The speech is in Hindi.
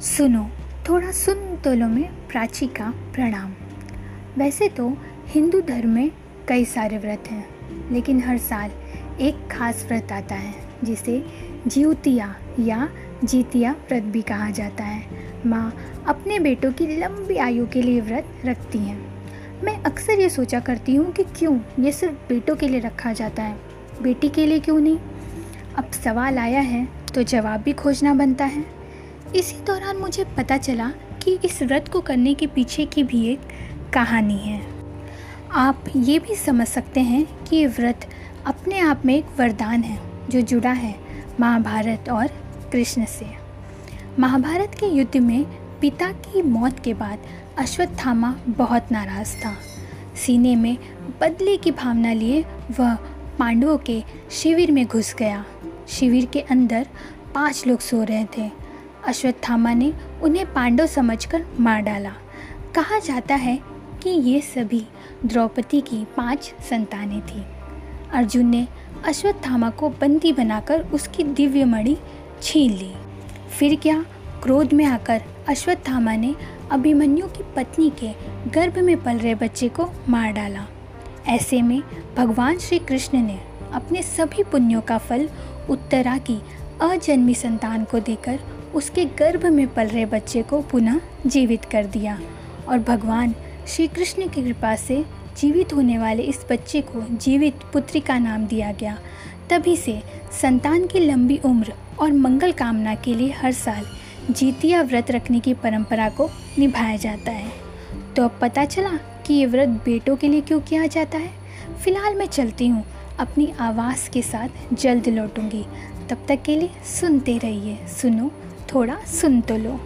सुनो, थोड़ा सुन तो लो में प्राची का प्रणाम। वैसे तो हिंदू धर्म में कई सारे व्रत हैं, लेकिन हर साल एक खास व्रत आता है, जिसे जीवतिया या जीतिया व्रत भी कहा जाता है। माँ अपने बेटों की लंबी आयु के लिए व्रत रखती हैं। मैं अक्सर ये सोचा करती हूँ कि क्यों ये सिर्फ़ बेटों के लिए रखा जाता है, बेटी के लिए क्यों नहीं? अब सवाल आया है तो जवाब भी खोजना बनता है। इसी दौरान मुझे पता चला कि इस व्रत को करने के पीछे की भी एक कहानी है। आप ये भी समझ सकते हैं कि ये व्रत अपने आप में एक वरदान है, जो जुड़ा है महाभारत और कृष्ण से। महाभारत के युद्ध में पिता की मौत के बाद अश्वत्थामा बहुत नाराज़ था। सीने में बदले की भावना लिए वह पांडवों के शिविर में घुस गया। शिविर के अंदर पाँच लोग सो रहे थे। अश्वत्थामा ने उन्हें पांडव समझकर मार डाला। कहा जाता है कि ये सभी द्रौपदी की पाँच संतानें थीं। अर्जुन ने अश्वत्थामा को बंदी बनाकर उसकी दिव्य मणि छीन ली। फिर क्या क्रोध में आकर अश्वत्थामा ने अभिमन्यु की पत्नी के गर्भ में पल रहे बच्चे को मार डाला। ऐसे में भगवान श्री कृष्ण ने अपने सभी पुण्यों का फल उत्तरा की अजन्मी संतान को देकर उसके गर्भ में पल रहे बच्चे को पुनः जीवित कर दिया और भगवान श्री कृष्ण की कृपा से जीवित होने वाले इस बच्चे को जीवित पुत्री का नाम दिया गया। तभी से संतान की लंबी उम्र और मंगल कामना के लिए हर साल जीतिया व्रत रखने की परंपरा को निभाया जाता है। तो अब पता चला कि ये व्रत बेटों के लिए क्यों किया जाता है? फ़िलहाल मैं चलती हूँ, अपनी आवाज़ के साथ जल्द लौटूँगी। तब तक के लिए सुनते रहिए, सुनो थोड़ा सुन तो लो